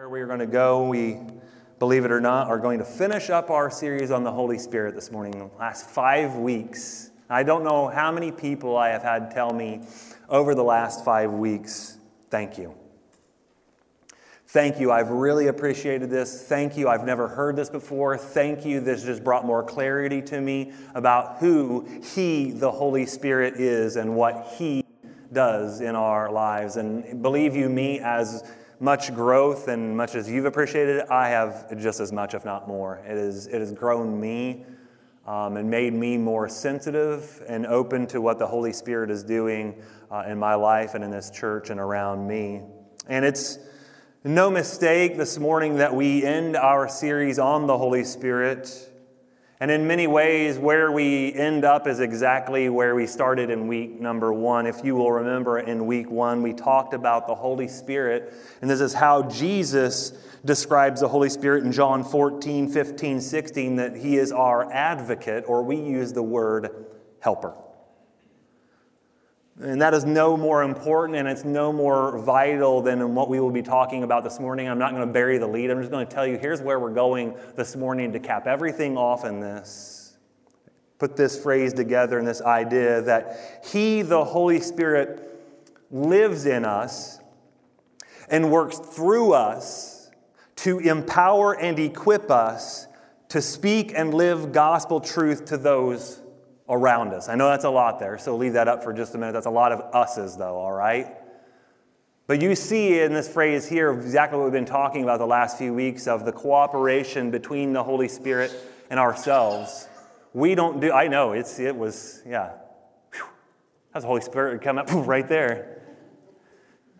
Where we are going to go, we, believe it or not, are going to finish up our series on the Holy Spirit this morning. The last five weeks. I don't know how many people I have had tell me over the last five weeks, thank you. Thank you. I've really appreciated this. Thank you. I've never heard this before. Thank you. This just brought more clarity to me about who He, the Holy Spirit, is and what He does in our lives. And believe you me, as much growth and much as you've appreciated it, I have just as much, if not more. It, is, it has grown me um, and made me more sensitive and open to what the Holy Spirit is doing uh, in my life and in this church and around me. And it's no mistake this morning that we end our series on the Holy Spirit and in many ways, where we end up is exactly where we started in week number one. If you will remember, in week one, we talked about the Holy Spirit, and this is how Jesus describes the Holy Spirit in John 14, 15, 16, that he is our advocate, or we use the word helper. And that is no more important and it's no more vital than what we will be talking about this morning. I'm not going to bury the lead. I'm just going to tell you here's where we're going this morning to cap everything off in this. Put this phrase together in this idea that He, the Holy Spirit, lives in us and works through us to empower and equip us to speak and live gospel truth to those around us. I know that's a lot there, so leave that up for just a minute. That's a lot of us's, though, all right? But you see in this phrase here exactly what we've been talking about the last few weeks of the cooperation between the Holy Spirit and ourselves. We don't do, I know, it's, it was, yeah. That's the Holy Spirit come up right there.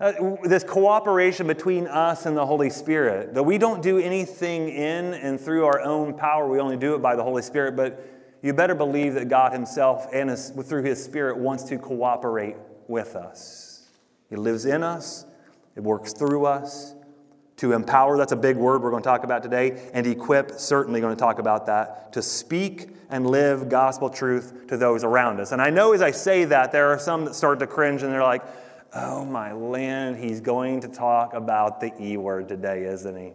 Uh, this cooperation between us and the Holy Spirit. That we don't do anything in and through our own power, we only do it by the Holy Spirit, but you better believe that God Himself and his, through His Spirit wants to cooperate with us. He lives in us, it works through us. To empower, that's a big word we're going to talk about today, and equip, certainly going to talk about that. To speak and live gospel truth to those around us. And I know as I say that, there are some that start to cringe and they're like, oh my land, he's going to talk about the E word today, isn't he?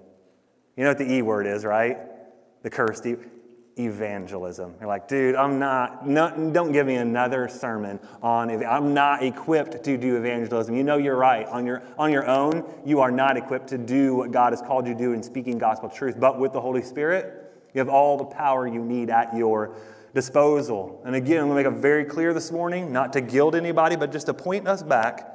You know what the E word is, right? The cursed E evangelism. You're like, dude, I'm not, no, don't give me another sermon on, I'm not equipped to do evangelism. You know you're right. On your, on your own, you are not equipped to do what God has called you to do in speaking gospel truth. But with the Holy Spirit, you have all the power you need at your disposal. And again, I'm going to make it very clear this morning, not to gild anybody, but just to point us back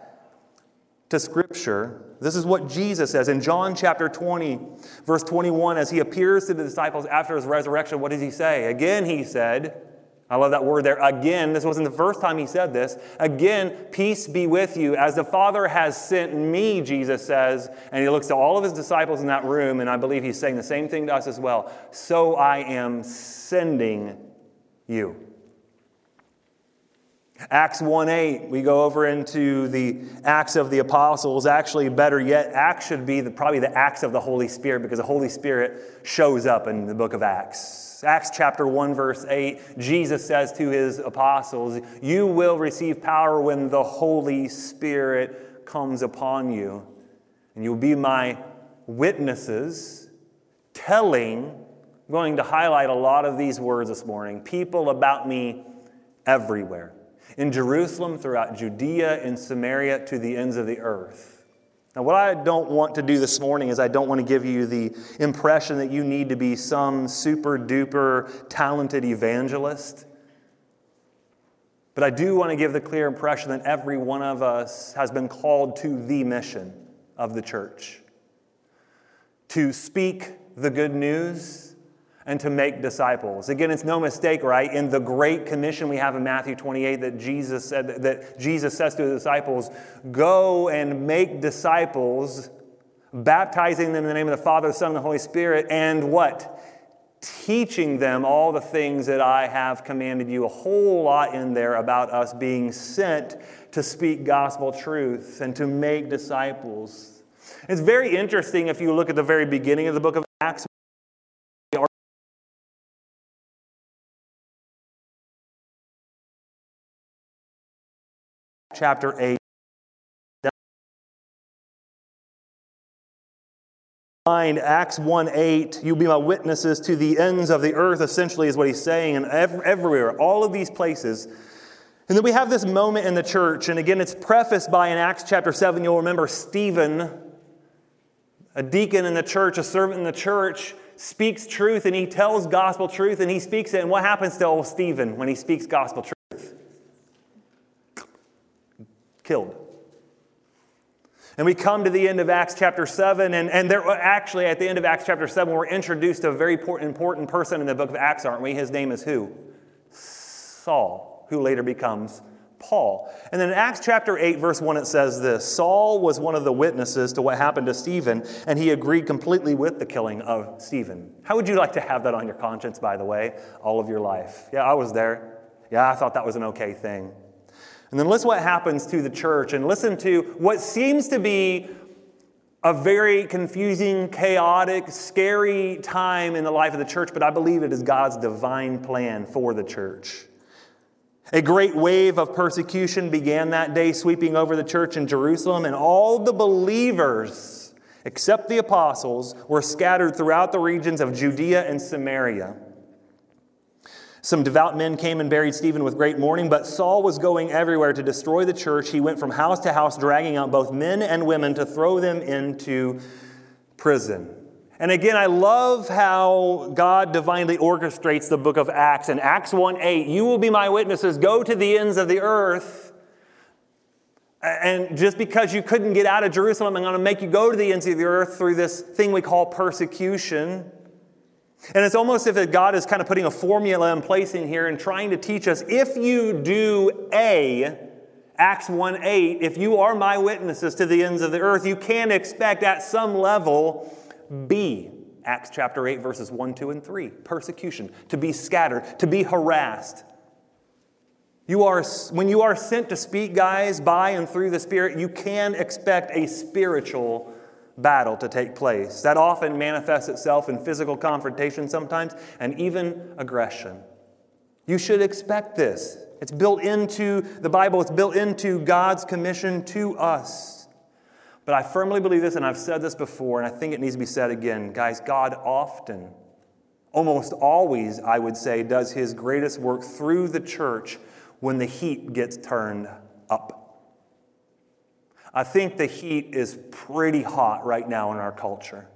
to Scripture this is what Jesus says in John chapter 20, verse 21, as he appears to the disciples after his resurrection. What does he say? Again, he said, I love that word there. Again, this wasn't the first time he said this. Again, peace be with you. As the Father has sent me, Jesus says, and he looks to all of his disciples in that room, and I believe he's saying the same thing to us as well. So I am sending you. Acts 1 8, we go over into the Acts of the Apostles. Actually, better yet, Acts should be the, probably the Acts of the Holy Spirit because the Holy Spirit shows up in the book of Acts. Acts chapter 1, verse 8, Jesus says to his apostles, You will receive power when the Holy Spirit comes upon you, and you'll be my witnesses, telling, I'm going to highlight a lot of these words this morning, people about me everywhere in Jerusalem, throughout Judea, in Samaria, to the ends of the earth. Now, what I don't want to do this morning is I don't want to give you the impression that you need to be some super duper talented evangelist. But I do want to give the clear impression that every one of us has been called to the mission of the church to speak the good news and to make disciples. Again, it's no mistake, right? In the great commission we have in Matthew 28 that Jesus said that Jesus says to the disciples, "Go and make disciples, baptizing them in the name of the Father, the Son, and the Holy Spirit, and what? Teaching them all the things that I have commanded you." A whole lot in there about us being sent to speak gospel truth and to make disciples. It's very interesting if you look at the very beginning of the book of chapter 8 Find Acts 1 8, you'll be my witnesses to the ends of the earth, essentially, is what he's saying, and everywhere, all of these places. And then we have this moment in the church, and again, it's prefaced by in Acts chapter 7, you'll remember Stephen, a deacon in the church, a servant in the church, speaks truth and he tells gospel truth and he speaks it. And what happens to old Stephen when he speaks gospel truth? Killed. And we come to the end of Acts chapter 7, and, and there, actually, at the end of Acts chapter 7, we're introduced to a very important person in the book of Acts, aren't we? His name is who? Saul, who later becomes Paul. And then in Acts chapter 8, verse 1, it says this Saul was one of the witnesses to what happened to Stephen, and he agreed completely with the killing of Stephen. How would you like to have that on your conscience, by the way, all of your life? Yeah, I was there. Yeah, I thought that was an okay thing. And then listen what happens to the church and listen to what seems to be a very confusing, chaotic, scary time in the life of the church, but I believe it is God's divine plan for the church. A great wave of persecution began that day, sweeping over the church in Jerusalem, and all the believers, except the apostles, were scattered throughout the regions of Judea and Samaria. Some devout men came and buried Stephen with great mourning, but Saul was going everywhere to destroy the church. He went from house to house, dragging out both men and women to throw them into prison. And again, I love how God divinely orchestrates the book of Acts. In Acts 1 8, you will be my witnesses, go to the ends of the earth. And just because you couldn't get out of Jerusalem, I'm going to make you go to the ends of the earth through this thing we call persecution. And it's almost as if God is kind of putting a formula in place in here and trying to teach us if you do A, Acts 1 8, if you are my witnesses to the ends of the earth, you can expect at some level B. Acts chapter 8, verses 1, 2, and 3. Persecution, to be scattered, to be harassed. You are, when you are sent to speak, guys, by and through the Spirit, you can expect a spiritual battle to take place. That often manifests itself in physical confrontation sometimes and even aggression. You should expect this. It's built into the Bible, it's built into God's commission to us. But I firmly believe this, and I've said this before, and I think it needs to be said again. Guys, God often, almost always, I would say, does his greatest work through the church when the heat gets turned up. I think the heat is pretty hot right now in our culture.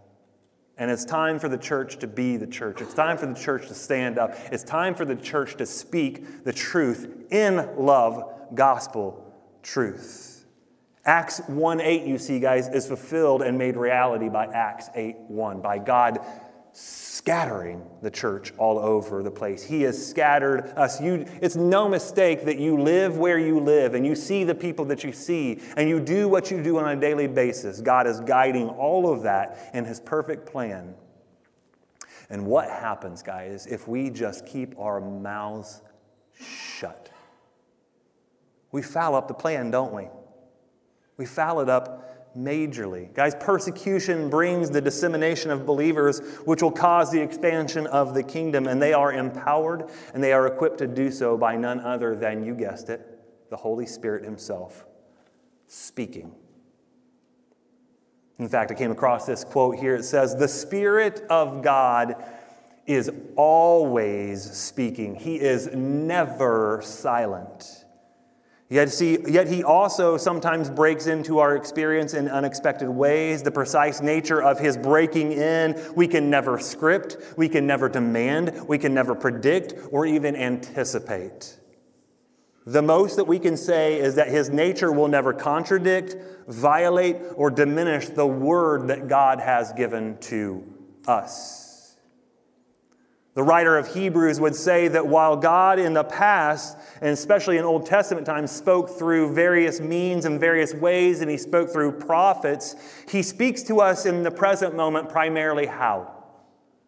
And it's time for the church to be the church. It's time for the church to stand up. It's time for the church to speak the truth in love, gospel truth. Acts 1 8, you see, guys, is fulfilled and made reality by Acts 8 1, by God scattering the church all over the place. He has scattered us. You, it's no mistake that you live where you live and you see the people that you see and you do what you do on a daily basis. God is guiding all of that in His perfect plan. And what happens, guys, if we just keep our mouths shut? We foul up the plan, don't we? We foul it up majorly. Guys, persecution brings the dissemination of believers, which will cause the expansion of the kingdom, and they are empowered and they are equipped to do so by none other than, you guessed it, the Holy Spirit Himself speaking. In fact, I came across this quote here. It says, The Spirit of God is always speaking, He is never silent. Yet, see, yet he also sometimes breaks into our experience in unexpected ways. The precise nature of his breaking in, we can never script, we can never demand, we can never predict, or even anticipate. The most that we can say is that his nature will never contradict, violate, or diminish the word that God has given to us. The writer of Hebrews would say that while God in the past, and especially in Old Testament times, spoke through various means and various ways, and he spoke through prophets, he speaks to us in the present moment primarily how?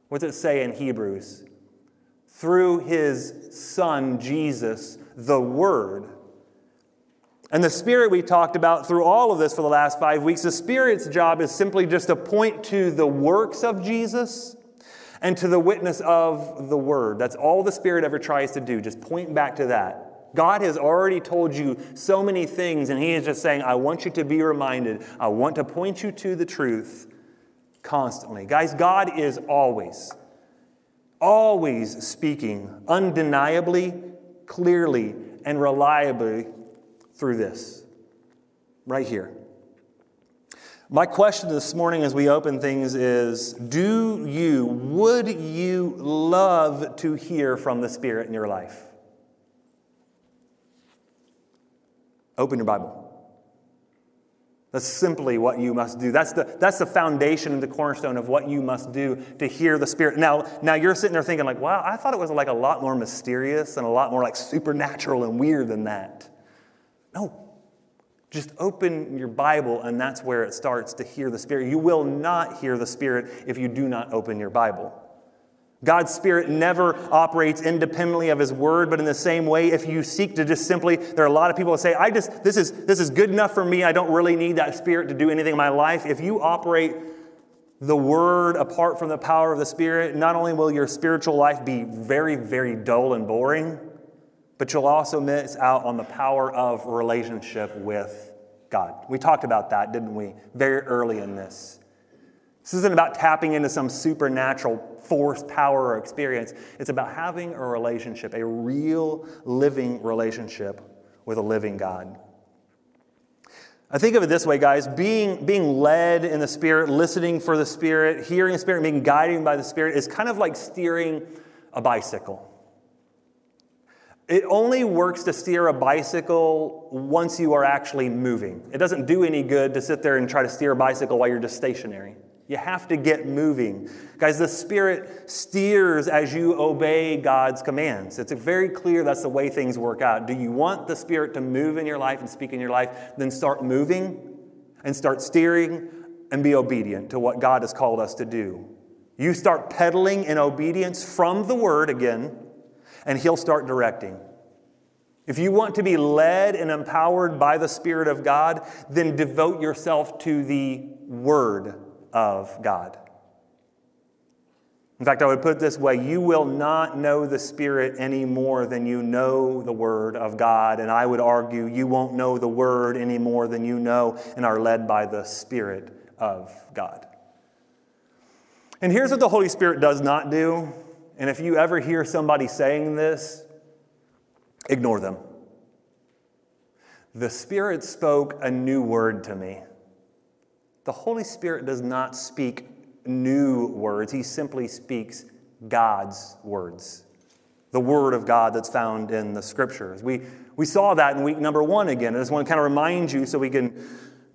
What does it say in Hebrews? Through his Son, Jesus, the Word. And the Spirit we talked about through all of this for the last five weeks, the Spirit's job is simply just to point to the works of Jesus and to the witness of the word. That's all the Spirit ever tries to do, just point back to that. God has already told you so many things, and He is just saying, I want you to be reminded. I want to point you to the truth. constantly. Guys, God is always, always speaking undeniably, clearly, and reliably through this, right here. My question this morning as we open things is Do you, would you love to hear from the Spirit in your life? Open your Bible. That's simply what you must do. That's the, that's the foundation and the cornerstone of what you must do to hear the Spirit. Now, now you're sitting there thinking, like, wow, I thought it was like a lot more mysterious and a lot more like supernatural and weird than that. No, just open your Bible, and that's where it starts to hear the Spirit. You will not hear the Spirit if you do not open your Bible. God's Spirit never operates independently of His Word, but in the same way, if you seek to just simply, there are a lot of people that say, I just, this is, this is good enough for me. I don't really need that Spirit to do anything in my life. If you operate the Word apart from the power of the Spirit, not only will your spiritual life be very, very dull and boring, but you'll also miss out on the power of relationship with God. We talked about that, didn't we? Very early in this. This isn't about tapping into some supernatural force, power, or experience. It's about having a relationship, a real living relationship with a living God. I think of it this way, guys being, being led in the Spirit, listening for the Spirit, hearing the Spirit, being guided by the Spirit is kind of like steering a bicycle. It only works to steer a bicycle once you are actually moving. It doesn't do any good to sit there and try to steer a bicycle while you're just stationary. You have to get moving. Guys, the Spirit steers as you obey God's commands. It's very clear that's the way things work out. Do you want the Spirit to move in your life and speak in your life? Then start moving and start steering and be obedient to what God has called us to do. You start pedaling in obedience from the Word again and He'll start directing. If you want to be led and empowered by the Spirit of God, then devote yourself to the Word of God. In fact, I would put it this way you will not know the Spirit any more than you know the Word of God. And I would argue you won't know the Word any more than you know and are led by the Spirit of God. And here's what the Holy Spirit does not do and if you ever hear somebody saying this, ignore them. The Spirit spoke a new word to me. The Holy Spirit does not speak new words, He simply speaks God's words. The Word of God that's found in the Scriptures. We, we saw that in week number one again. I just want to kind of remind you so we can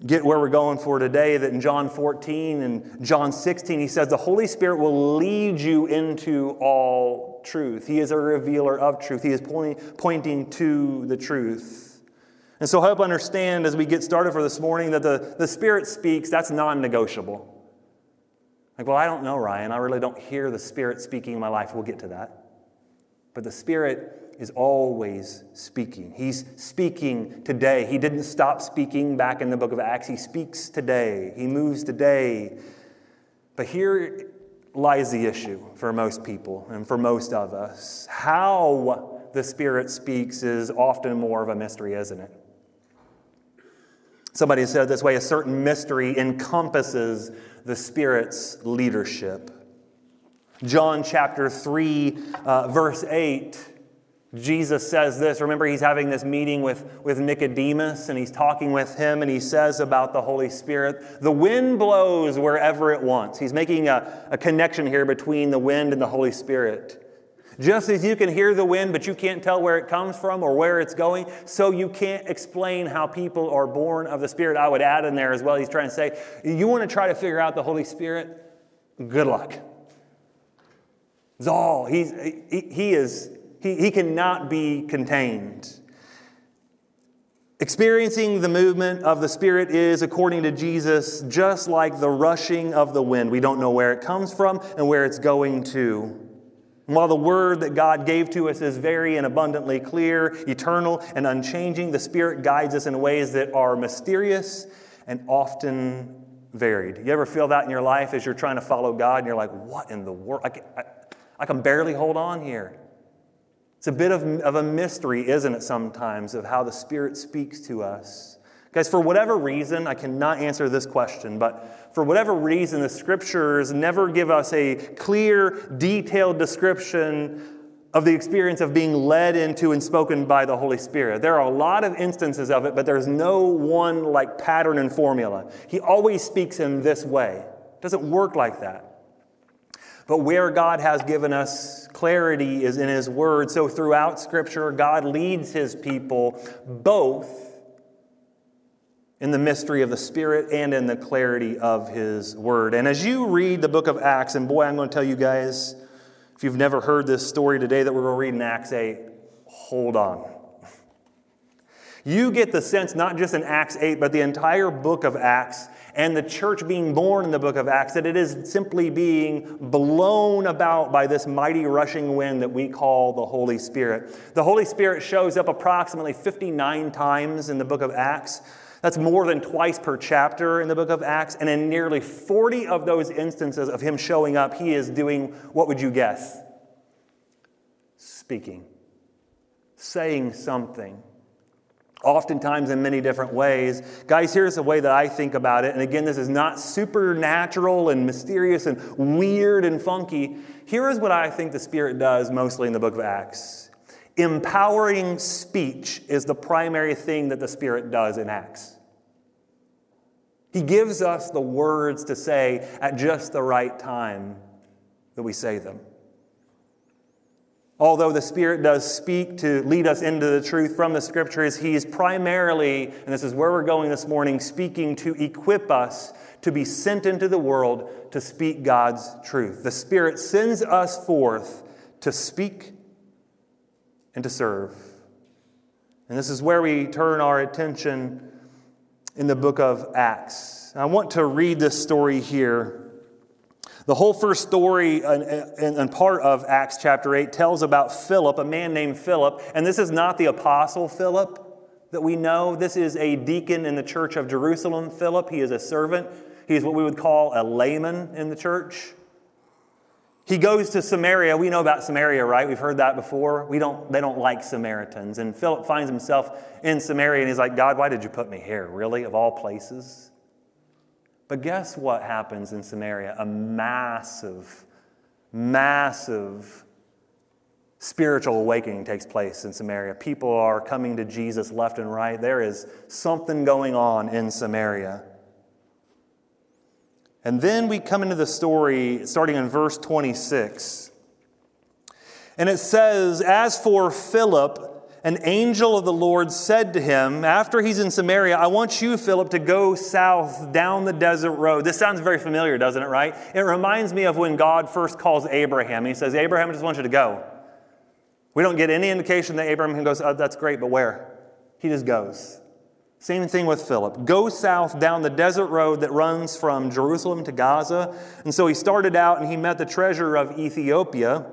get where we're going for today that in John 14 and John 16, he says, The Holy Spirit will lead you into all truth. He is a revealer of truth, He is pointing, pointing to the truth. And so, help understand as we get started for this morning that the, the Spirit speaks, that's non negotiable. Like, well, I don't know, Ryan. I really don't hear the Spirit speaking in my life. We'll get to that. But the Spirit is always speaking. He's speaking today. He didn't stop speaking back in the book of Acts. He speaks today. He moves today. But here lies the issue for most people and for most of us. How the Spirit speaks is often more of a mystery, isn't it? Somebody said this way a certain mystery encompasses the Spirit's leadership. John chapter 3, uh, verse 8 Jesus says this. Remember, he's having this meeting with, with Nicodemus, and he's talking with him, and he says about the Holy Spirit, the wind blows wherever it wants. He's making a, a connection here between the wind and the Holy Spirit. Just as you can hear the wind, but you can't tell where it comes from or where it's going, so you can't explain how people are born of the Spirit. I would add in there as well, he's trying to say, you want to try to figure out the Holy Spirit? Good luck. Zal, he's, he, he is he, he cannot be contained. Experiencing the movement of the Spirit is, according to Jesus, just like the rushing of the wind. We don't know where it comes from and where it's going to. while the word that God gave to us is very and abundantly clear, eternal, and unchanging, the Spirit guides us in ways that are mysterious and often varied. You ever feel that in your life as you're trying to follow God and you're like, what in the world? I can, I, I can barely hold on here. It's a bit of, of a mystery, isn't it, sometimes, of how the Spirit speaks to us. Guys, for whatever reason, I cannot answer this question, but for whatever reason, the scriptures never give us a clear, detailed description of the experience of being led into and spoken by the Holy Spirit. There are a lot of instances of it, but there's no one like pattern and formula. He always speaks in this way. It doesn't work like that. But where God has given us clarity is in His Word. So throughout Scripture, God leads His people both in the mystery of the Spirit and in the clarity of His Word. And as you read the book of Acts, and boy, I'm going to tell you guys, if you've never heard this story today that we're going to read in Acts 8, hold on. You get the sense, not just in Acts 8, but the entire book of Acts and the church being born in the book of Acts, that it is simply being blown about by this mighty rushing wind that we call the Holy Spirit. The Holy Spirit shows up approximately 59 times in the book of Acts. That's more than twice per chapter in the book of Acts. And in nearly 40 of those instances of him showing up, he is doing what would you guess? Speaking, saying something. Oftentimes, in many different ways. Guys, here's the way that I think about it. And again, this is not supernatural and mysterious and weird and funky. Here is what I think the Spirit does mostly in the book of Acts Empowering speech is the primary thing that the Spirit does in Acts. He gives us the words to say at just the right time that we say them. Although the Spirit does speak to lead us into the truth from the Scriptures, He is primarily, and this is where we're going this morning, speaking to equip us to be sent into the world to speak God's truth. The Spirit sends us forth to speak and to serve. And this is where we turn our attention in the book of Acts. I want to read this story here. The whole first story and part of Acts chapter 8 tells about Philip, a man named Philip. And this is not the apostle Philip that we know. This is a deacon in the church of Jerusalem, Philip. He is a servant. He is what we would call a layman in the church. He goes to Samaria. We know about Samaria, right? We've heard that before. We don't, they don't like Samaritans. And Philip finds himself in Samaria and he's like, God, why did you put me here? Really? Of all places? But guess what happens in Samaria? A massive, massive spiritual awakening takes place in Samaria. People are coming to Jesus left and right. There is something going on in Samaria. And then we come into the story starting in verse 26. And it says, As for Philip, an angel of the Lord said to him, after he's in Samaria, I want you, Philip, to go south down the desert road. This sounds very familiar, doesn't it, right? It reminds me of when God first calls Abraham. He says, Abraham, I just want you to go. We don't get any indication that Abraham goes, oh, That's great, but where? He just goes. Same thing with Philip. Go south down the desert road that runs from Jerusalem to Gaza. And so he started out and he met the treasurer of Ethiopia,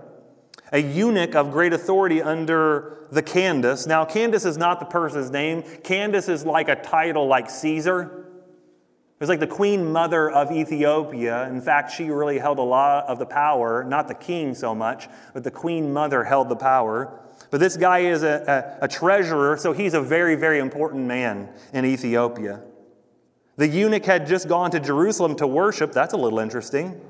a eunuch of great authority under the Candace. Now, Candace is not the person's name, Candace is like a title like Caesar. It was like the queen mother of Ethiopia. In fact, she really held a lot of the power, not the king so much, but the queen mother held the power. But this guy is a, a, a treasurer, so he's a very, very important man in Ethiopia. The eunuch had just gone to Jerusalem to worship. That's a little interesting.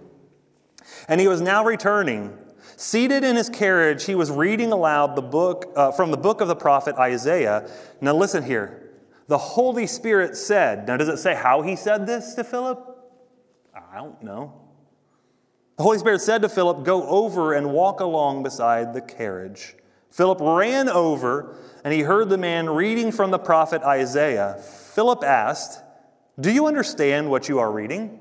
And he was now returning. Seated in his carriage, he was reading aloud the book uh, from the book of the prophet Isaiah. Now, listen here. The Holy Spirit said, now, does it say how he said this to Philip? I don't know. The Holy Spirit said to Philip, Go over and walk along beside the carriage. Philip ran over and he heard the man reading from the prophet Isaiah. Philip asked, Do you understand what you are reading?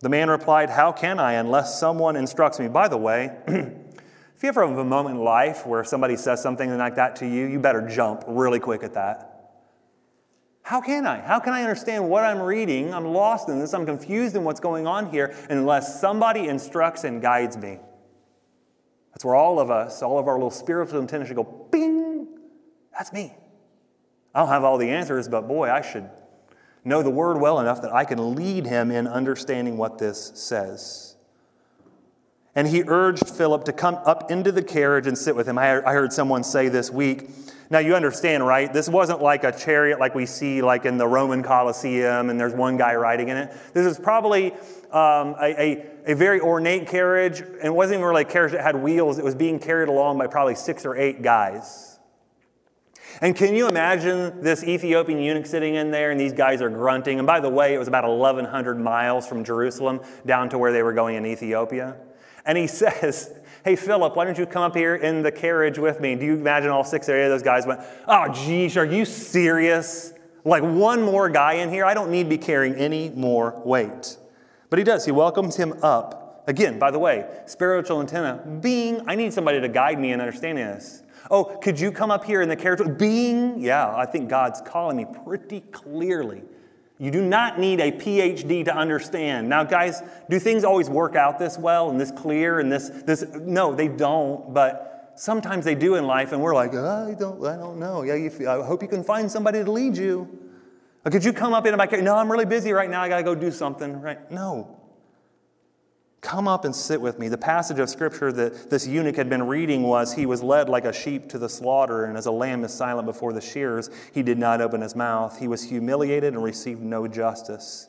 The man replied, How can I unless someone instructs me? By the way, if you ever have a moment in life where somebody says something like that to you, you better jump really quick at that. How can I? How can I understand what I'm reading? I'm lost in this. I'm confused in what's going on here unless somebody instructs and guides me. That's where all of us, all of our little spiritual should go, bing, that's me. I don't have all the answers, but boy, I should know the word well enough that I can lead him in understanding what this says. And he urged Philip to come up into the carriage and sit with him. I heard someone say this week Now you understand, right? This wasn't like a chariot like we see like in the Roman Colosseum and there's one guy riding in it. This is probably um, a, a, a, very ornate carriage and it wasn't even really a carriage that had wheels. It was being carried along by probably six or eight guys. And can you imagine this Ethiopian eunuch sitting in there and these guys are grunting? And by the way, it was about 1,100 miles from Jerusalem down to where they were going in Ethiopia. And he says, Hey, Philip, why don't you come up here in the carriage with me? Do you imagine all six of those guys went, Oh, geez, are you serious? Like one more guy in here? I don't need to be carrying any more weight. But he does. He welcomes him up. Again, by the way, spiritual antenna, being, I need somebody to guide me in understanding this. Oh, could you come up here in the character? Being, yeah, I think God's calling me pretty clearly you do not need a PhD to understand. Now, guys, do things always work out this well and this clear and this this? No, they don't. But sometimes they do in life, and we're like, oh, I don't, I don't know. Yeah, you, I hope you can find somebody to lead you. Or could you come up into my car? No, I'm really busy right now. I got to go do something. Right? No. Come up and sit with me. The passage of scripture that this eunuch had been reading was He was led like a sheep to the slaughter, and as a lamb is silent before the shears, he did not open his mouth. He was humiliated and received no justice.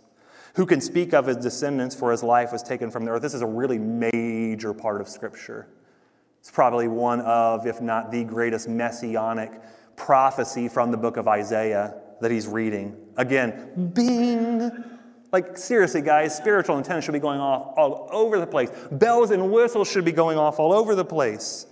Who can speak of his descendants, for his life was taken from the earth? This is a really major part of scripture. It's probably one of, if not the greatest messianic prophecy from the book of Isaiah that he's reading. Again, bing! Like, seriously, guys, spiritual antennas should be going off all over the place. Bells and whistles should be going off all over the place.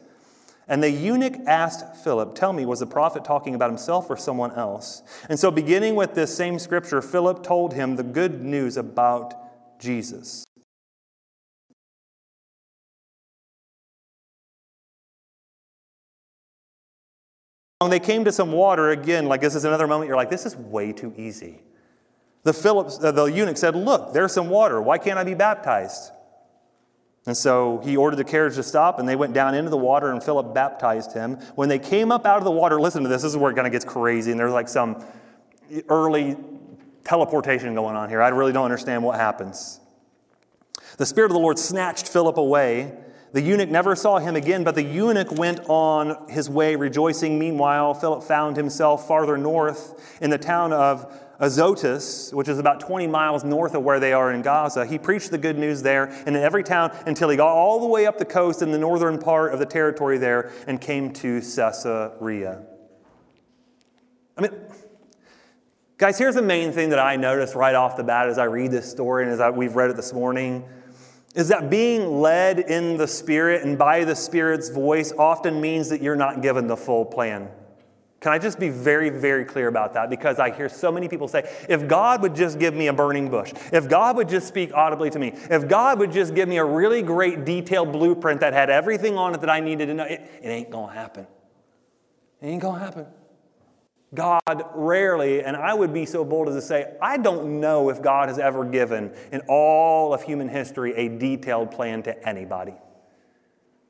And the eunuch asked Philip, Tell me, was the prophet talking about himself or someone else? And so, beginning with this same scripture, Philip told him the good news about Jesus. When they came to some water, again, like this is another moment you're like, this is way too easy. The, Philip, uh, the eunuch said, Look, there's some water. Why can't I be baptized? And so he ordered the carriage to stop, and they went down into the water, and Philip baptized him. When they came up out of the water, listen to this, this is where it kind of gets crazy, and there's like some early teleportation going on here. I really don't understand what happens. The Spirit of the Lord snatched Philip away. The eunuch never saw him again, but the eunuch went on his way rejoicing. Meanwhile, Philip found himself farther north in the town of Azotus, which is about 20 miles north of where they are in Gaza. He preached the good news there and in every town until he got all the way up the coast in the northern part of the territory there and came to Caesarea. I mean, guys, here's the main thing that I noticed right off the bat as I read this story and as I, we've read it this morning is that being led in the Spirit and by the Spirit's voice often means that you're not given the full plan. Can I just be very, very clear about that? Because I hear so many people say, if God would just give me a burning bush, if God would just speak audibly to me, if God would just give me a really great detailed blueprint that had everything on it that I needed to know, it, it ain't gonna happen. It ain't gonna happen. God rarely, and I would be so bold as to say, I don't know if God has ever given in all of human history a detailed plan to anybody.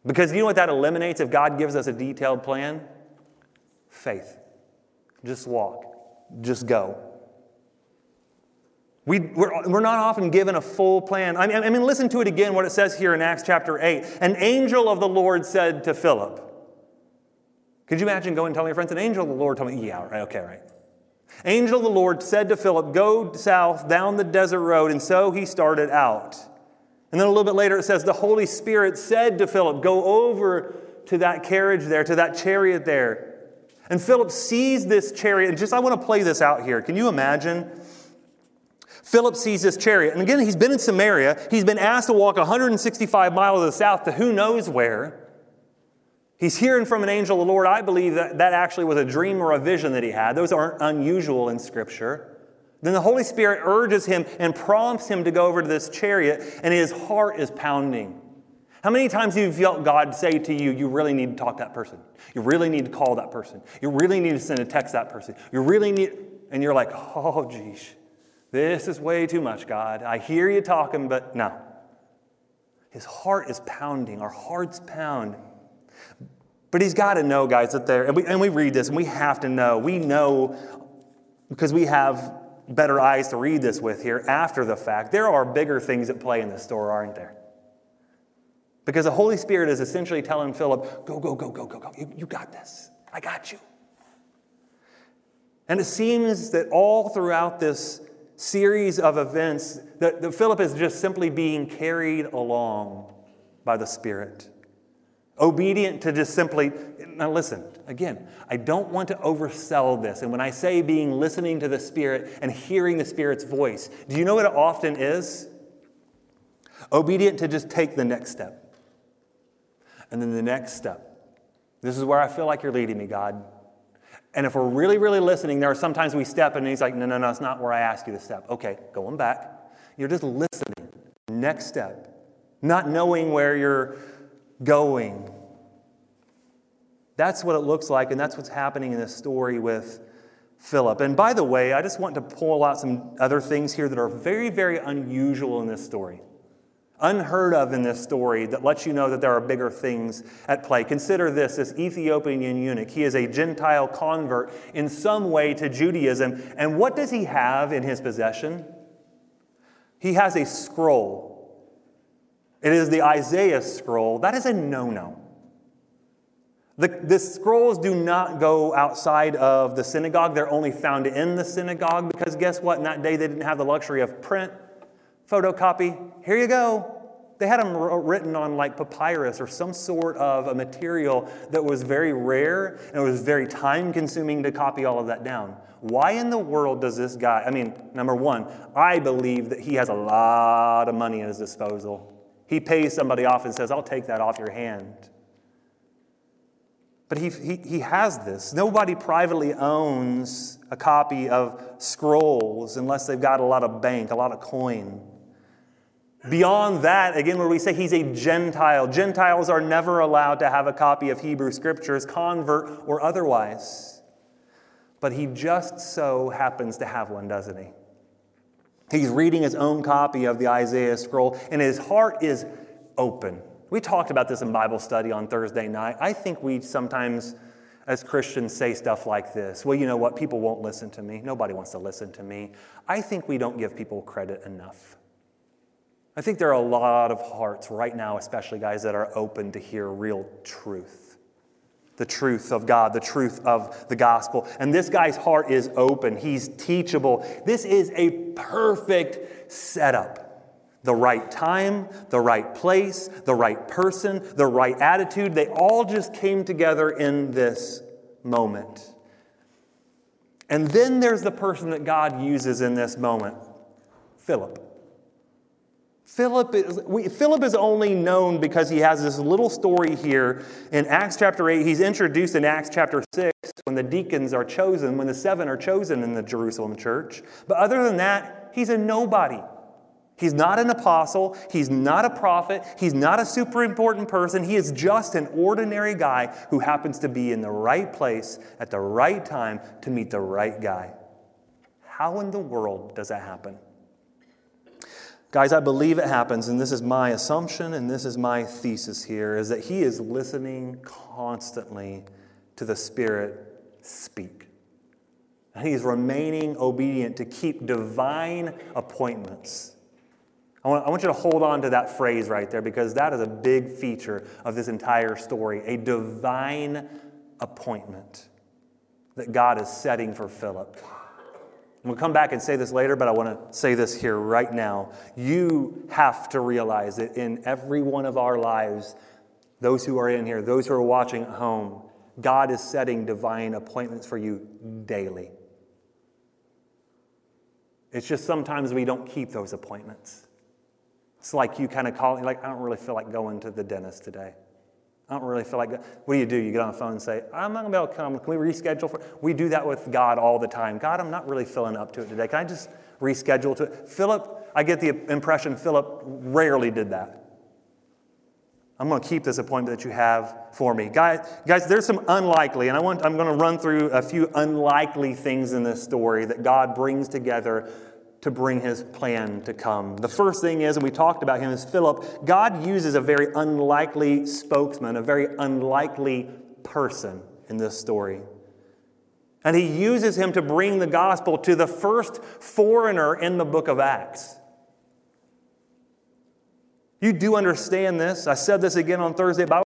Because you know what that eliminates if God gives us a detailed plan? Faith. Just walk, just go. We, we're, we're not often given a full plan. I mean, I mean, listen to it again, what it says here in Acts chapter 8. An angel of the Lord said to Philip, Could you imagine going and telling your friends, An angel of the Lord told me, Yeah, right, okay, right. Angel of the Lord said to Philip, Go south down the desert road. And so he started out. And then a little bit later it says, The Holy Spirit said to Philip, Go over to that carriage there, to that chariot there. And Philip sees this chariot, and just I want to play this out here. Can you imagine? Philip sees this chariot, and again, he's been in Samaria. He's been asked to walk 165 miles to the south to who knows where. He's hearing from an angel of the Lord. I believe that that actually was a dream or a vision that he had. Those aren't unusual in Scripture. Then the Holy Spirit urges him and prompts him to go over to this chariot, and his heart is pounding. How many times have you felt God say to you, you really need to talk to that person? You really need to call that person. You really need to send a text that person. You really need, and you're like, oh, geez, this is way too much, God. I hear you talking, but no. His heart is pounding. Our hearts pound. But he's got to know, guys, that there, and we, and we read this and we have to know. We know because we have better eyes to read this with here after the fact. There are bigger things at play in this story, aren't there? Because the Holy Spirit is essentially telling Philip, go, go, go, go, go, go. You, you got this. I got you. And it seems that all throughout this series of events, that, that Philip is just simply being carried along by the Spirit. Obedient to just simply, now listen, again, I don't want to oversell this. And when I say being listening to the Spirit and hearing the Spirit's voice, do you know what it often is? Obedient to just take the next step. And then the next step. This is where I feel like you're leading me, God. And if we're really, really listening, there are sometimes we step and he's like, no, no, no, it's not where I ask you to step. Okay, going back. You're just listening. Next step. Not knowing where you're going. That's what it looks like, and that's what's happening in this story with Philip. And by the way, I just want to pull out some other things here that are very, very unusual in this story. Unheard of in this story that lets you know that there are bigger things at play. Consider this this Ethiopian eunuch. He is a Gentile convert in some way to Judaism. And what does he have in his possession? He has a scroll it is the Isaiah scroll. That is a no no. The, the, scrolls do not go outside of the synagogue. They're only found in the synagogue because guess what? In that day, they didn't have the luxury of print, photocopy. Here you go. They had them written on like papyrus or some sort of a material that was very rare and it was very time consuming to copy all of that down. Why in the world does this guy? I mean, number one, I believe that he has a lot of money at his disposal. He pays somebody off and says, I'll take that off your hand. But he, he, he has this. Nobody privately owns a copy of scrolls unless they've got a lot of bank, a lot of coin. Beyond that, again, where we say he's a Gentile, Gentiles are never allowed to have a copy of Hebrew scriptures, convert or otherwise. But he just so happens to have one, doesn't he? He's reading his own copy of the Isaiah scroll, and his heart is open. We talked about this in Bible study on Thursday night. I think we sometimes, as Christians, say stuff like this Well, you know what? People won't listen to me. Nobody wants to listen to me. I think we don't give people credit enough. I think there are a lot of hearts right now, especially guys, that are open to hear real truth the truth of God, the truth of the gospel. And this guy's heart is open, he's teachable. This is a perfect setup. The right time, the right place, the right person, the right attitude, they all just came together in this moment. And then there's the person that God uses in this moment Philip. Philip is, we, Philip is only known because he has this little story here in Acts chapter 8. He's introduced in Acts chapter 6 when the deacons are chosen, when the seven are chosen in the Jerusalem church. But other than that, he's a nobody. He's not an apostle. He's not a prophet. He's not a super important person. He is just an ordinary guy who happens to be in the right place at the right time to meet the right guy. How in the world does that happen? Guys, I believe it happens, and this is my assumption and this is my thesis here, is that he is listening constantly to the Spirit speak. And he's remaining obedient to keep divine appointments. I want, I want you to hold on to that phrase right there because that is a big feature of this entire story a divine appointment that God is setting for Philip. We'll come back and say this later, but I want to say this here right now. You have to realize that in every one of our lives, those who are in here, those who are watching at home, God is setting divine appointments for you daily. It's just sometimes we don't keep those appointments. It's like you kind of call, like, I don't really feel like going to the dentist today. I don't really feel like What do you do? You get on the phone and say, I'm not going to be able to come. Can we reschedule? For We do that with God all the time. God, I'm not really feeling up to it today. Can I just reschedule to it? Philip, I get the impression Philip rarely did that. I'm going to keep this appointment that you have for me. Guys, guys there's some unlikely, and I want, I'm going to run through a few unlikely things in this story that God brings together to bring his plan to come. The first thing is, and we talked about him, is Philip. God uses a very unlikely spokesman, a very unlikely person in this story. And he uses him to bring the gospel to the first foreigner in the book of Acts. You do understand this. I said this again on Thursday. Bible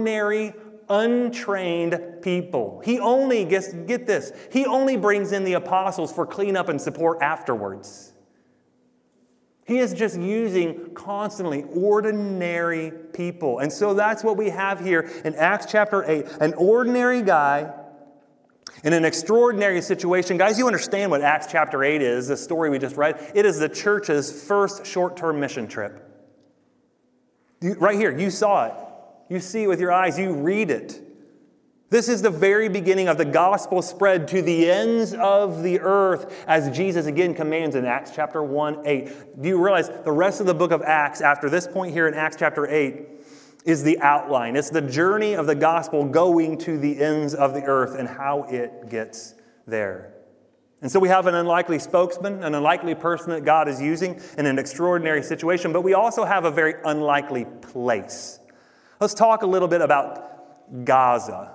ordinary, untrained people. He only gets, get this, he only brings in the apostles for cleanup and support afterwards. He is just using constantly ordinary people. And so that's what we have here in Acts chapter 8 an ordinary guy in an extraordinary situation. Guys, you understand what Acts chapter 8 is, the story we just read. It is the church's first short term mission trip. Right here, you saw it. You see it with your eyes, you read it. This is the very beginning of the gospel spread to the ends of the earth, as Jesus again commands in Acts chapter 1 8. Do you realize the rest of the book of Acts, after this point here in Acts chapter 8, is the outline? It's the journey of the gospel going to the ends of the earth and how it gets there. And so we have an unlikely spokesman, an unlikely person that God is using in an extraordinary situation, but we also have a very unlikely place. Let's talk a little bit about Gaza.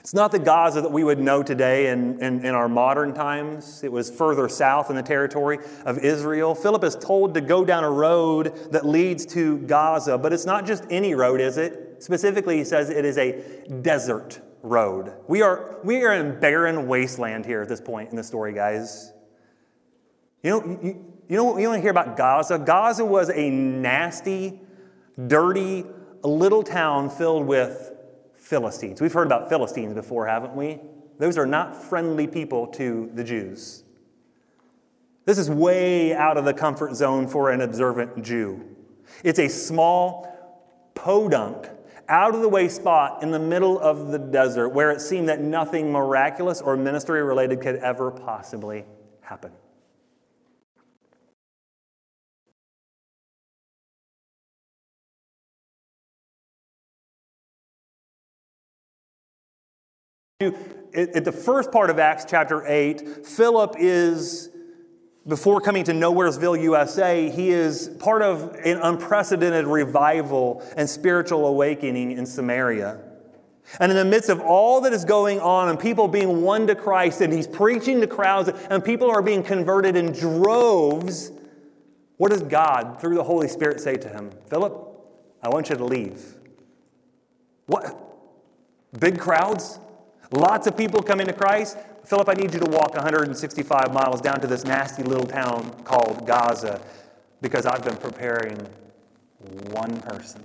It's not the Gaza that we would know today in, in, in, our modern times. It was further south in the territory of Israel. Philip is told to go down a road that leads to Gaza, but it's not just any road, is it? Specifically, he says it is a desert road. We are, we are in barren wasteland here at this point in the story, guys. You know, you, you know you want to hear about Gaza? Gaza was a nasty, dirty, little town filled with Philistines. We've heard about Philistines before, haven't we? Those are not friendly people to the Jews. This is way out of the comfort zone for an observant Jew. It's a small podunk, out of the way spot in the middle of the desert where it seemed that nothing miraculous or ministry related could ever possibly happen. At the first part of Acts chapter 8, Philip is, before coming to Nowheresville, USA, he is part of an unprecedented revival and spiritual awakening in Samaria. And in the midst of all that is going on and people being won to Christ, and he's preaching to crowds, and people are being converted in droves, what does God, through the Holy Spirit, say to him? Philip, I want you to leave. What? Big crowds? Lots of people coming to Christ. Philip, I need you to walk 165 miles down to this nasty little town called Gaza because I've been preparing one person.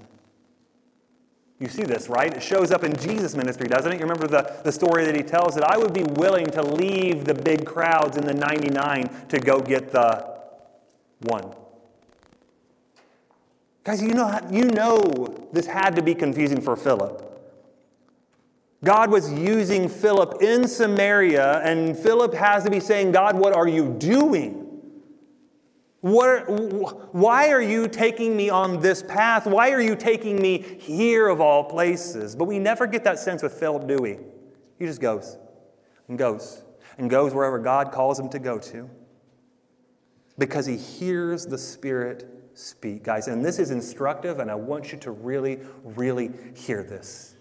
You see this, right? It shows up in Jesus' ministry, doesn't it? You remember the, the story that he tells that I would be willing to leave the big crowds in the 99 to go get the one. Guys, you know, you know this had to be confusing for Philip. God was using Philip in Samaria, and Philip has to be saying, God, what are you doing? What, why are you taking me on this path? Why are you taking me here of all places? But we never get that sense with Philip, do we? He just goes and goes and goes wherever God calls him to go to because he hears the Spirit speak. Guys, and this is instructive, and I want you to really, really hear this.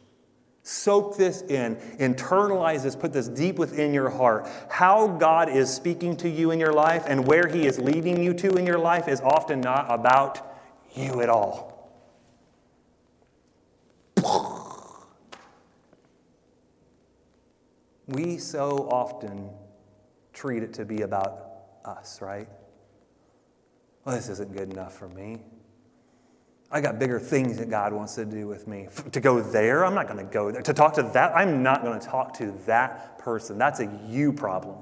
Soak this in, internalize this, put this deep within your heart. How God is speaking to you in your life and where He is leading you to in your life is often not about you at all. We so often treat it to be about us, right? Well, this isn't good enough for me. I got bigger things that God wants to do with me. To go there, I'm not going to go there. To talk to that, I'm not going to talk to that person. That's a you problem.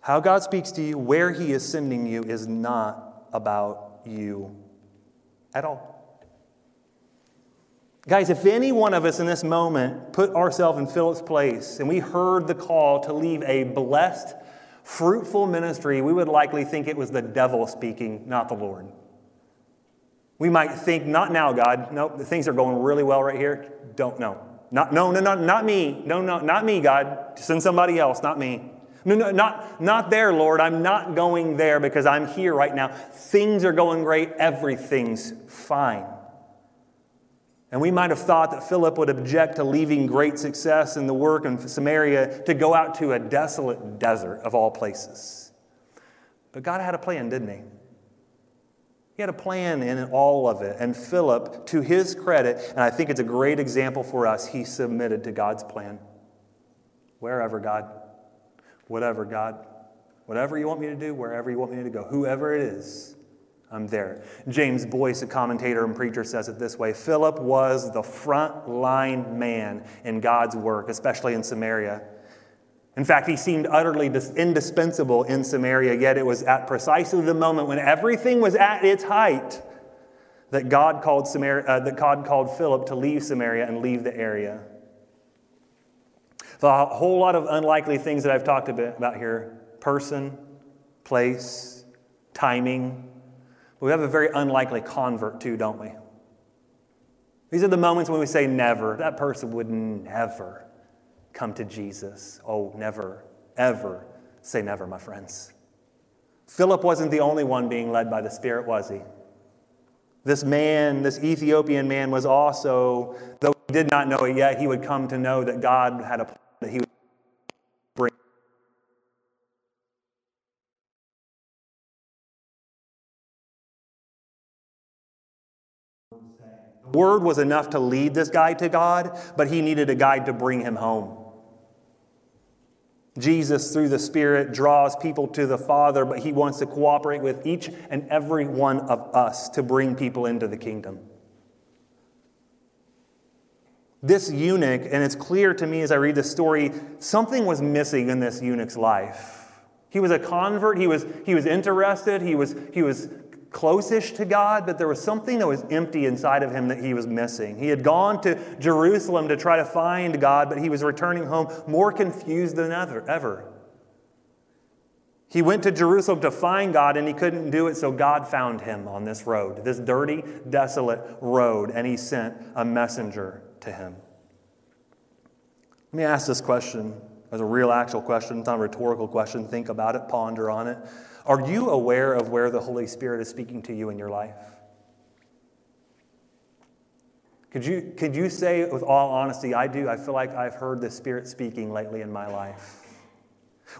How God speaks to you, where He is sending you, is not about you at all. Guys, if any one of us in this moment put ourselves in Philip's place and we heard the call to leave a blessed, fruitful ministry, we would likely think it was the devil speaking, not the Lord. We might think, not now, God. Nope, the things are going really well right here. Don't know. Not, no, no, no, not me. No, no, not me, God. Send somebody else, not me. No, no, not, not there, Lord. I'm not going there because I'm here right now. Things are going great. Everything's fine. And we might have thought that Philip would object to leaving great success in the work in Samaria to go out to a desolate desert of all places. But God had a plan, didn't He? He had a plan in all of it. And Philip, to his credit, and I think it's a great example for us, he submitted to God's plan. Wherever, God. Whatever, God. Whatever you want me to do, wherever you want me to go, whoever it is, I'm there. James Boice, a commentator and preacher, says it this way Philip was the front line man in God's work, especially in Samaria. In fact, he seemed utterly indispensable in Samaria, yet it was at precisely the moment when everything was at its height that God called, Samaria, uh, that God called Philip to leave Samaria and leave the area. The whole lot of unlikely things that I've talked about here person, place, timing, but we have a very unlikely convert too, don't we? These are the moments when we say never. That person would never come to Jesus. Oh, never, ever say never, my friends. Philip wasn't the only one being led by the Spirit, was he? This man, this Ethiopian man, was also, though he did not know it yet, he would come to know that God had a plan that he would bring. word was enough to lead this guy to God, but he needed a guide to bring him home. Jesus, through the Spirit, draws people to the Father, but he wants to cooperate with each and every one of us to bring people into the kingdom. This eunuch, and it's clear to me as I read the story, something was missing in this eunuch's life. He was a convert, he was, he was interested, he was, he was close-ish to God, but there was something that was empty inside of him that he was missing. He had gone to Jerusalem to try to find God, but he was returning home more confused than ever. ever. He went to Jerusalem to find God and he couldn't do it, so God found him on this road, this dirty, desolate road, and he sent a messenger to him. Let me ask this question as a real, actual question. It's not a rhetorical question. Think about it, ponder on it. Are you aware of where the Holy Spirit is speaking to you in your life? Could you, could you say with all honesty, I do, I feel like I've heard the Spirit speaking lately in my life?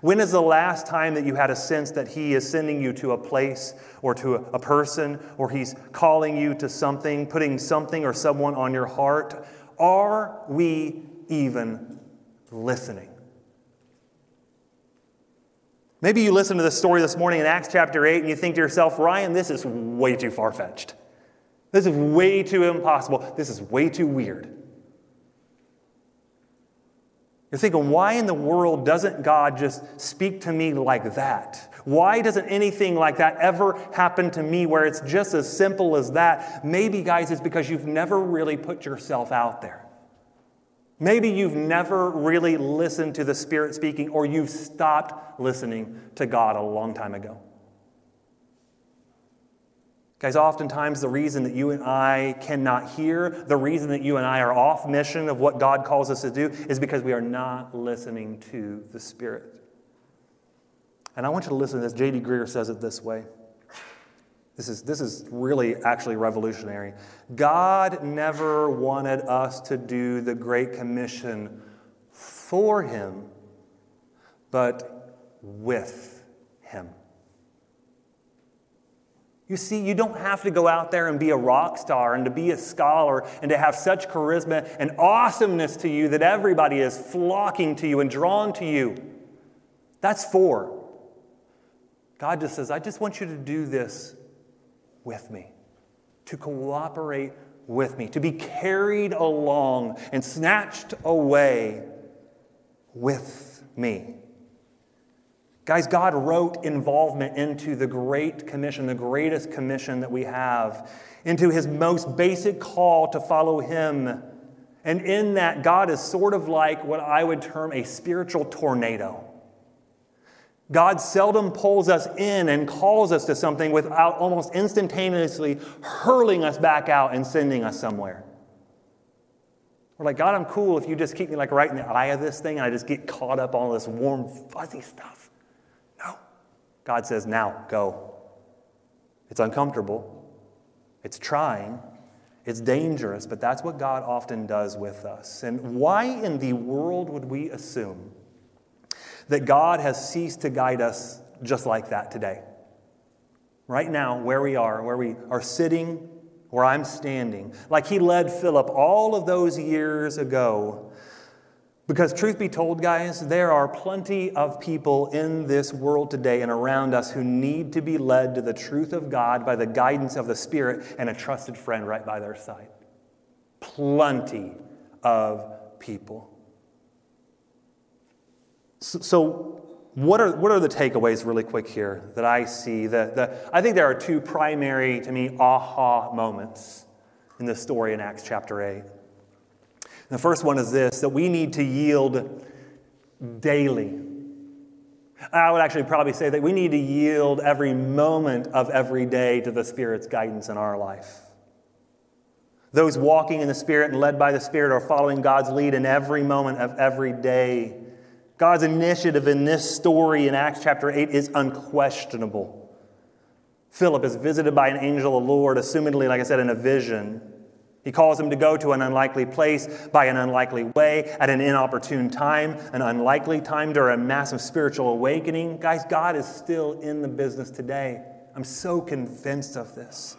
When is the last time that you had a sense that He is sending you to a place or to a person or He's calling you to something, putting something or someone on your heart? Are we even listening? Maybe you listen to this story this morning in Acts chapter 8 and you think to yourself, Ryan, this is way too far fetched. This is way too impossible. This is way too weird. You're thinking, why in the world doesn't God just speak to me like that? Why doesn't anything like that ever happen to me where it's just as simple as that? Maybe, guys, it's because you've never really put yourself out there. Maybe you've never really listened to the Spirit speaking, or you've stopped listening to God a long time ago. Guys, oftentimes the reason that you and I cannot hear, the reason that you and I are off mission of what God calls us to do, is because we are not listening to the Spirit. And I want you to listen to this. J.D. Greear says it this way. This is, this is really actually revolutionary. God never wanted us to do the Great Commission for Him, but with Him. You see, you don't have to go out there and be a rock star and to be a scholar and to have such charisma and awesomeness to you that everybody is flocking to you and drawn to you. That's for. God just says, I just want you to do this with me, to cooperate with me, to be carried along and snatched away with me. Guys, God wrote involvement into the Great Commission, the greatest commission that we have, into his most basic call to follow him. And in that, God is sort of like what I would term a spiritual tornado. God seldom pulls us in and calls us to something without almost instantaneously hurling us back out and sending us somewhere. We're like, God, I'm cool if you just keep me like right in the eye of this thing and I just get caught up on this warm, fuzzy stuff. No. God says, now, go. It's uncomfortable, it's trying, it's dangerous, but that's what God often does with us. And why in the world would we assume that God has ceased to guide us just like that today. right now, where we are, where we are sitting, where I'm standing, like he led Philip all of those years ago. Because, truth be told, guys, there are plenty of people in this world today and around us who need to be led to the truth of God by the guidance of the Spirit and a trusted friend right by their side. Plenty of people. So, so what are, what are the takeaways, really quick here, that I see? The, the, I think there are two primary, to me, aha moments in this story in Acts chapter 8. The first one is this that we need to yield daily. I would actually probably say that we need to yield every moment of every day to the Spirit's guidance in our life. Those walking in the Spirit and led by the Spirit are following God's lead in every moment of every day. God's initiative in this story in Acts chapter 8 is unquestionable. Philip is visited by an angel of the Lord, assumedly, like I said, in a vision. He calls him to go to an unlikely place by an unlikely way at an inopportune time, an unlikely time during a massive spiritual awakening. Guys, God is still in the business today. I'm so convinced of this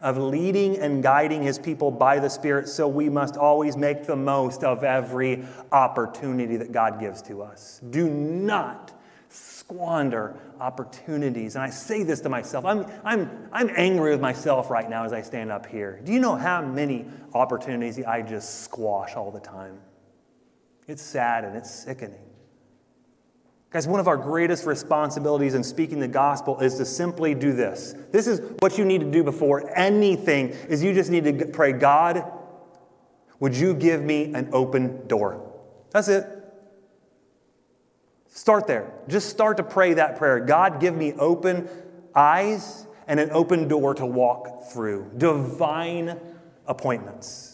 of leading and guiding his people by the Spirit, so we must always make the most of every opportunity that God gives to us. Do not squander opportunities. And I say this to myself. I'm, I'm, I'm angry with myself right now as I stand up here. Do you know how many opportunities I just squash all the time? It's sad and it's sickening. Guys, one of our greatest responsibilities in speaking the gospel is to simply do this. This is what you need to do before anything is you just need to pray, God, would you give me an open door? That's it. Start there. Just start to pray that prayer. God, give me open eyes and an open door to walk through. Divine appointments.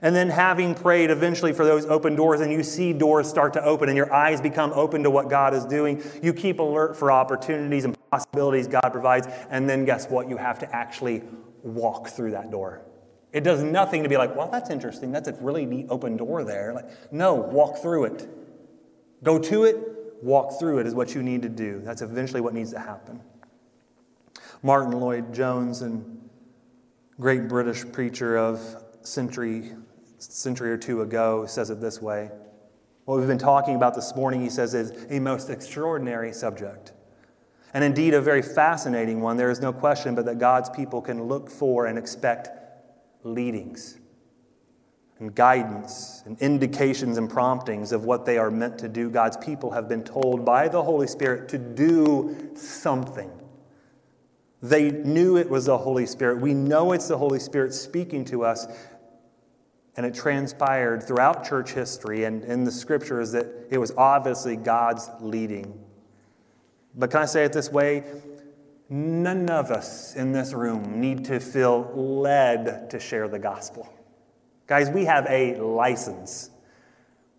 And then, having prayed eventually for those open doors, and you see doors start to open and your eyes become open to what God is doing, you keep alert for opportunities and possibilities God provides. And then, guess what? You have to actually walk through that door. It does nothing to be like, well, that's interesting. That's a really neat open door there. Like, no, walk through it. Go to it, walk through it is what you need to do. That's eventually what needs to happen. Martyn Lloyd-Jones, and great British preacher of century, century or two ago says it this way. What we've been talking about this morning, he says, is a most extraordinary subject. And indeed, a very fascinating one. There is no question but that God's people can look for and expect leadings and guidance and indications and promptings of what they are meant to do. God's people have been told by the Holy Spirit to do something. They knew it was the Holy Spirit. We know it's the Holy Spirit speaking to us. And it transpired throughout church history and in the scriptures that it was obviously God's leading. But can I say it this way? None of us in this room need to feel led to share the gospel. Guys, we have a license.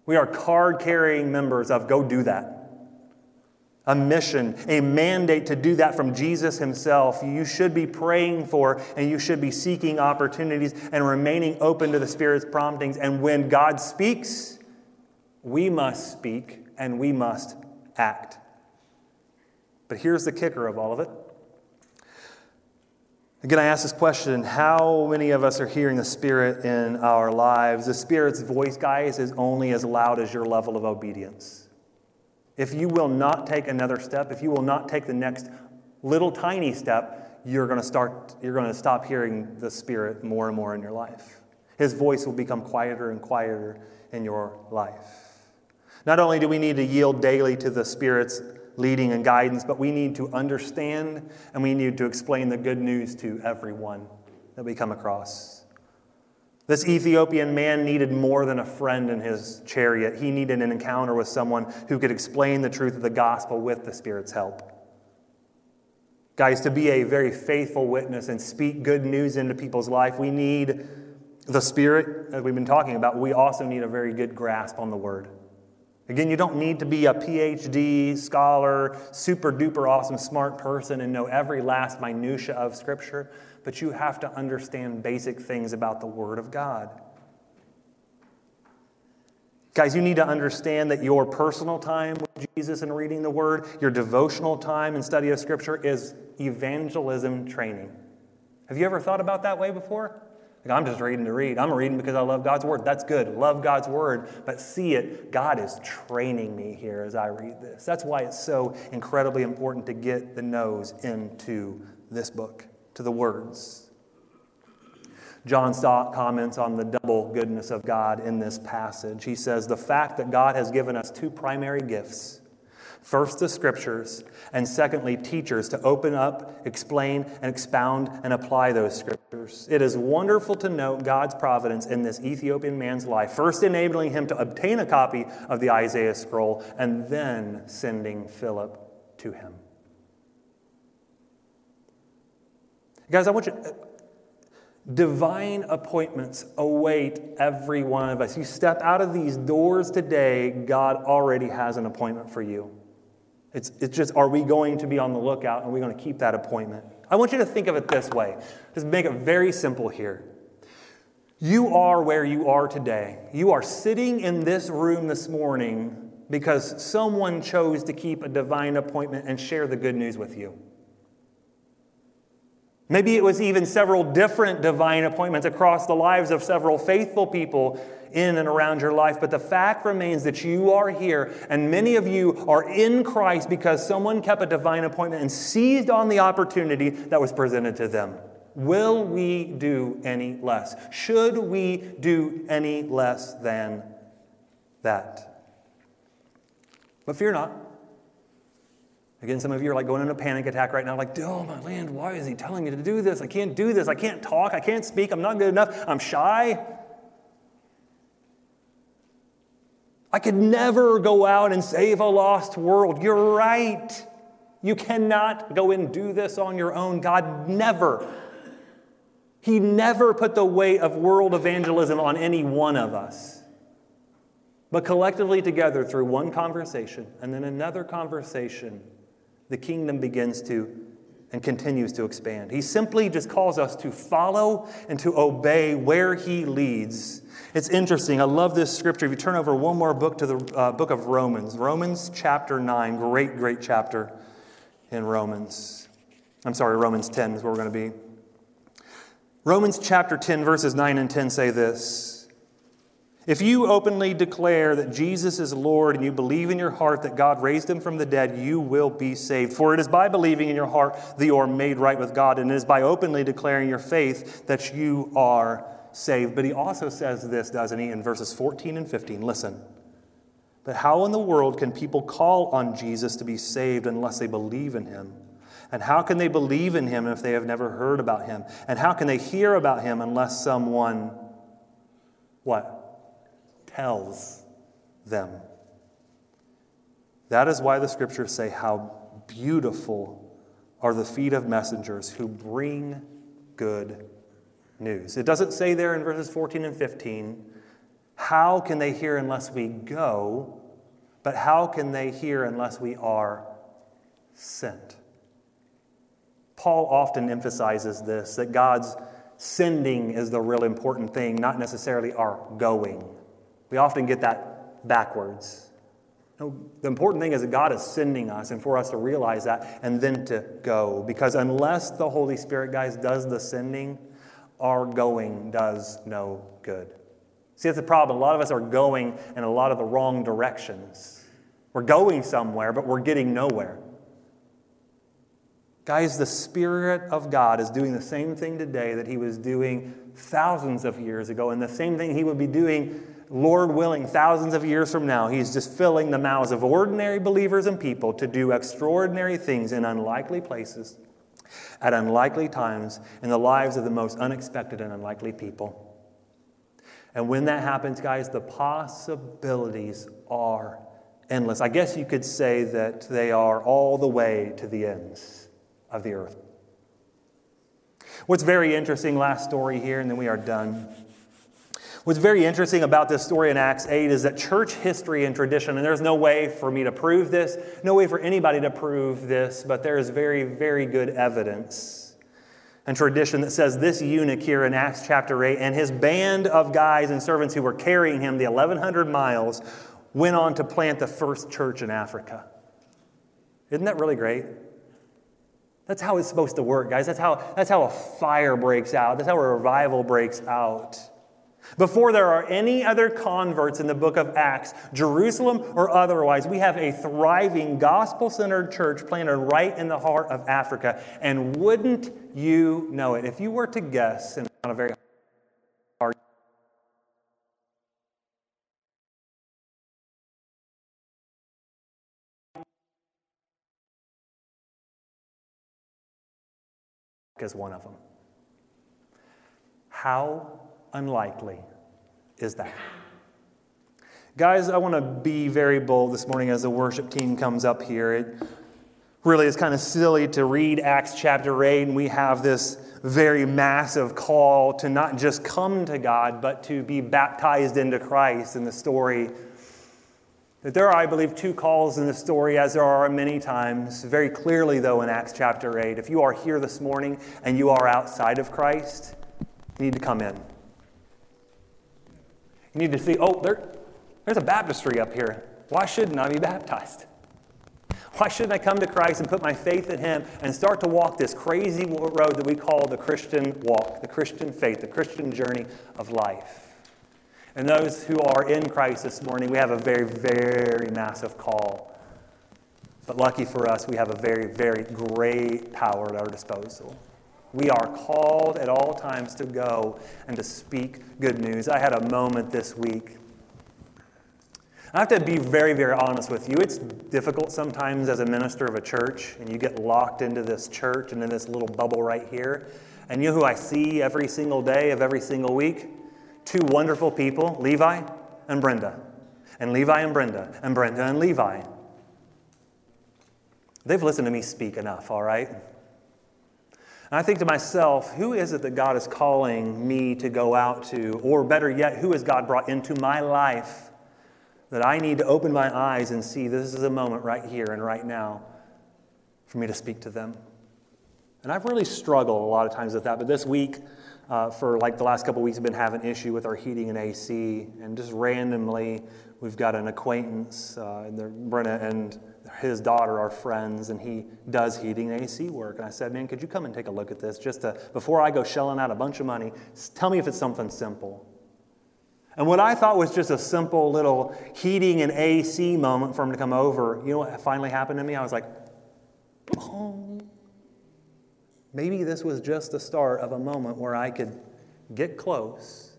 We are card carrying members of Go Do That a mission, a mandate to do that from Jesus himself. You should be praying for and you should be seeking opportunities and remaining open to the Spirit's promptings. And when God speaks, we must speak and we must act. But here's the kicker of all of it. Again, I ask this question how many of us are hearing the Spirit in our lives? The Spirit's voice, guys, is only as loud as your level of obedience. If you will not take another step, if you will not take the next little tiny step, you're going to start you're going to stop hearing the spirit more and more in your life. His voice will become quieter and quieter in your life. Not only do we need to yield daily to the spirit's leading and guidance, but we need to understand and we need to explain the good news to everyone that we come across. This Ethiopian man needed more than a friend in his chariot. He needed an encounter with someone who could explain the truth of the gospel with the Spirit's help. Guys, to be a very faithful witness and speak good news into people's life, we need the Spirit, as we've been talking about. We also need a very good grasp on the Word. Again, you don't need to be a PhD scholar, super duper awesome smart person and know every last minutia of Scripture but you have to understand basic things about the Word of God. Guys, you need to understand that your personal time with Jesus and reading the Word, your devotional time and study of Scripture is evangelism training. Have you ever thought about that way before? Like, I'm just reading to read. I'm reading because I love God's Word. That's good. Love God's Word. But see it, God is training me here as I read this. That's why it's so incredibly important to get the nose into this book, to the words. John Stott comments on the double goodness of God in this passage. He says, The fact that God has given us two primary gifts First, the scriptures, and secondly, teachers to open up, explain, and expound and apply those scriptures. It is wonderful to note God's providence in this Ethiopian man's life, first enabling him to obtain a copy of the Isaiah scroll, and then sending Philip to him. Guys, I want you. Uh, divine appointments await every one of us. You step out of these doors today, God already has an appointment for you. It's, it's just, are we going to be on the lookout and we're we going to keep that appointment? I want you to think of it this way. Just make it very simple here. You are where you are today. You are sitting in this room this morning because someone chose to keep a divine appointment and share the good news with you. Maybe it was even several different divine appointments across the lives of several faithful people in and around your life. But the fact remains that you are here, and many of you are in Christ because someone kept a divine appointment and seized on the opportunity that was presented to them. Will we do any less? Should we do any less than that? But fear not. Again, some of you are like going in a panic attack right now, like, oh my land, why is he telling me to do this? I can't do this. I can't talk. I can't speak. I'm not good enough. I'm shy. I could never go out and save a lost world. You're right. You cannot go and do this on your own. God never. He never put the weight of world evangelism on any one of us. But collectively together, through one conversation and then another conversation, the kingdom begins to and continues to expand. He simply just calls us to follow and to obey where He leads. It's interesting. I love this scripture. If you turn over one more book to the uh, book of Romans, Romans chapter 9, great, great chapter in Romans. I'm sorry, Romans 10 is where we're going to be. Romans chapter 10, verses 9 and 10 say this. If you openly declare that Jesus is Lord and you believe in your heart that God raised him from the dead, you will be saved. For it is by believing in your heart that you are made right with God, and it is by openly declaring your faith that you are saved. But he also says this, doesn't he, in verses 14 and 15? Listen. But how in the world can people call on Jesus to be saved unless they believe in him? And how can they believe in him if they have never heard about him? And how can they hear about him unless someone, what? Tells them. That is why the scriptures say, How beautiful are the feet of messengers who bring good news. It doesn't say there in verses 14 and 15, How can they hear unless we go? But how can they hear unless we are sent? Paul often emphasizes this that God's sending is the real important thing, not necessarily our going. We often get that backwards. No, the important thing is that God is sending us and for us to realize that and then to go. Because unless the Holy Spirit, guys, does the sending, our going does no good. See, that's the problem. A lot of us are going in a lot of the wrong directions. We're going somewhere, but we're getting nowhere. Guys, the Spirit of God is doing the same thing today that He was doing thousands of years ago, and the same thing He would be doing Lord willing, thousands of years from now, He's just filling the mouths of ordinary believers and people to do extraordinary things in unlikely places, at unlikely times, in the lives of the most unexpected and unlikely people. And when that happens, guys, the possibilities are endless. I guess you could say that they are all the way to the ends of the earth. What's very interesting, last story here, and then we are done. What's very interesting about this story in Acts 8 is that church history and tradition, and there's no way for me to prove this, no way for anybody to prove this, but there is very, very good evidence and tradition that says this eunuch here in Acts chapter 8 and his band of guys and servants who were carrying him the 1,100 miles went on to plant the first church in Africa. Isn't that really great? That's how it's supposed to work, guys. That's how, that's how a fire breaks out. That's how a revival breaks out. Before there are any other converts in the book of Acts, Jerusalem or otherwise, we have a thriving gospel centered church planted right in the heart of Africa. And wouldn't you know it? If you were to guess, and not a very hard is one of them. How unlikely is that? Guys, I want to be very bold this morning as the worship team comes up here. It really is kind of silly to read Acts chapter 8 and we have this very massive call to not just come to God, but to be baptized into Christ in the story. That there are, I believe, two calls in the story, as there are many times. Very clearly, though, in Acts chapter 8. If you are here this morning and you are outside of Christ, you need to come in. You need to see, oh, there, there's a baptistry up here. Why shouldn't I be baptized? Why shouldn't I come to Christ and put my faith in Him and start to walk this crazy road that we call the Christian walk, the Christian faith, the Christian journey of life? And those who are in Christ this morning, we have a very, very massive call. But lucky for us, we have a very, very great power at our disposal. We are called at all times to go and to speak good news. I had a moment this week. I have to be very, very honest with you. It's difficult sometimes as a minister of a church, and you get locked into this church and in this little bubble right here. And you know who I see every single day of every single week? Two wonderful people, Levi and Brenda. And Levi and Brenda, and Brenda and Levi. They've listened to me speak enough, all right? And I think to myself, who is it that God is calling me to go out to? Or better yet, who has God brought into my life that I need to open my eyes and see this is a moment right here and right now for me to speak to them? And I've really struggled a lot of times with that. But this week, uh, for like the last couple weeks, I've been having issue with our heating and AC. And just randomly, we've got an acquaintance, uh, Brenna and his daughter are friends, and he does heating and AC work. And I said, Man, could you come and take a look at this just to, before I go shelling out a bunch of money? Tell me if it's something simple. And what I thought was just a simple little heating and AC moment for him to come over, you know what finally happened to me? I was like, maybe this was just the start of a moment where I could get close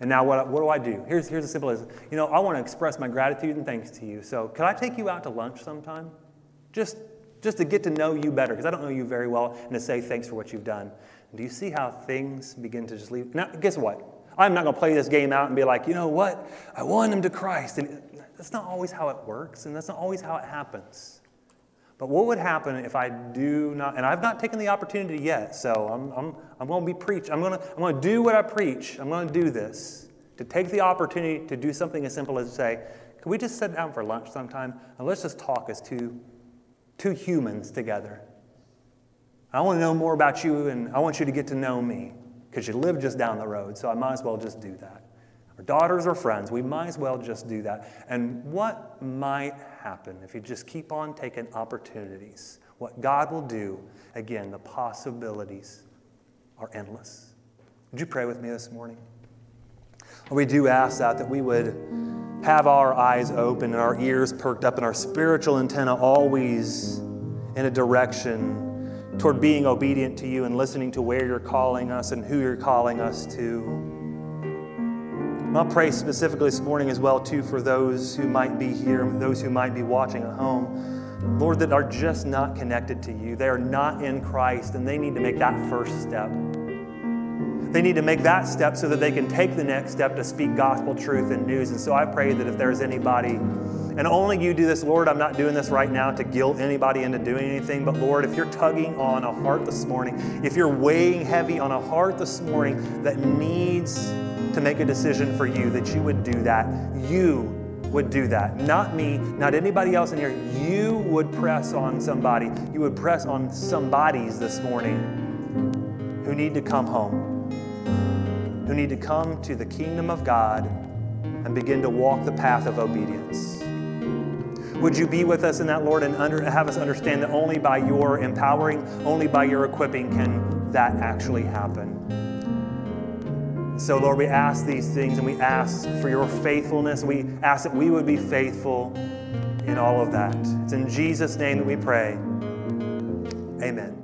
and now what, what do I do? Here's, here's a simple as, you know, I want to express my gratitude and thanks to you. So could I take you out to lunch sometime? Just, just to get to know you better, because I don't know you very well, and to say thanks for what you've done. Do you see how things begin to just leave? Now, guess what? I'm not going to play this game out and be like, you know what? I won him to Christ. And that's not always how it works, and that's not always how it happens. But what would happen if I do not, and I've not taken the opportunity yet, so I'm, I'm, I'm going to be preach. I'm going to, I'm going to do what I preach. I'm going to do this. To take the opportunity to do something as simple as say, can we just sit down for lunch sometime and let's just talk as two, two humans together? I want to know more about you and I want you to get to know me because you live just down the road, so I might as well just do that. Daughters or friends, we might as well just do that. And what might happen if you just keep on taking opportunities? What God will do, again, the possibilities are endless. Would you pray with me this morning? we do ask that, that we would have our eyes open and our ears perked up and our spiritual antenna always in a direction toward being obedient to you and listening to where you're calling us and who you're calling us to. I'll pray specifically this morning as well, too, for those who might be here, those who might be watching at home. Lord, that are just not connected to you. They are not in Christ, and they need to make that first step. They need to make that step so that they can take the next step to speak gospel truth and news. And so I pray that if there's anybody, and only you do this, Lord, I'm not doing this right now to guilt anybody into doing anything, but Lord, if you're tugging on a heart this morning, if you're weighing heavy on a heart this morning that needs to make a decision for you, that you would do that. You would do that. Not me, not anybody else in here. You would press on somebody. You would press on somebodies this morning who need to come home, who need to come to the kingdom of God and begin to walk the path of obedience. Would you be with us in that, Lord, and under, have us understand that only by your empowering, only by your equipping can that actually happen? So, Lord, we ask these things and we ask for your faithfulness. We ask that we would be faithful in all of that. It's in Jesus' name that we pray. Amen.